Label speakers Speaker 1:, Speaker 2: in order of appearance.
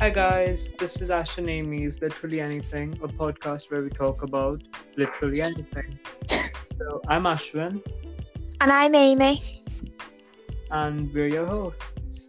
Speaker 1: Hi guys, this is Ash and Amy's Literally Anything, a podcast where we talk about literally anything. so I'm Ashwin
Speaker 2: And I'm Amy.
Speaker 1: and we're your hosts.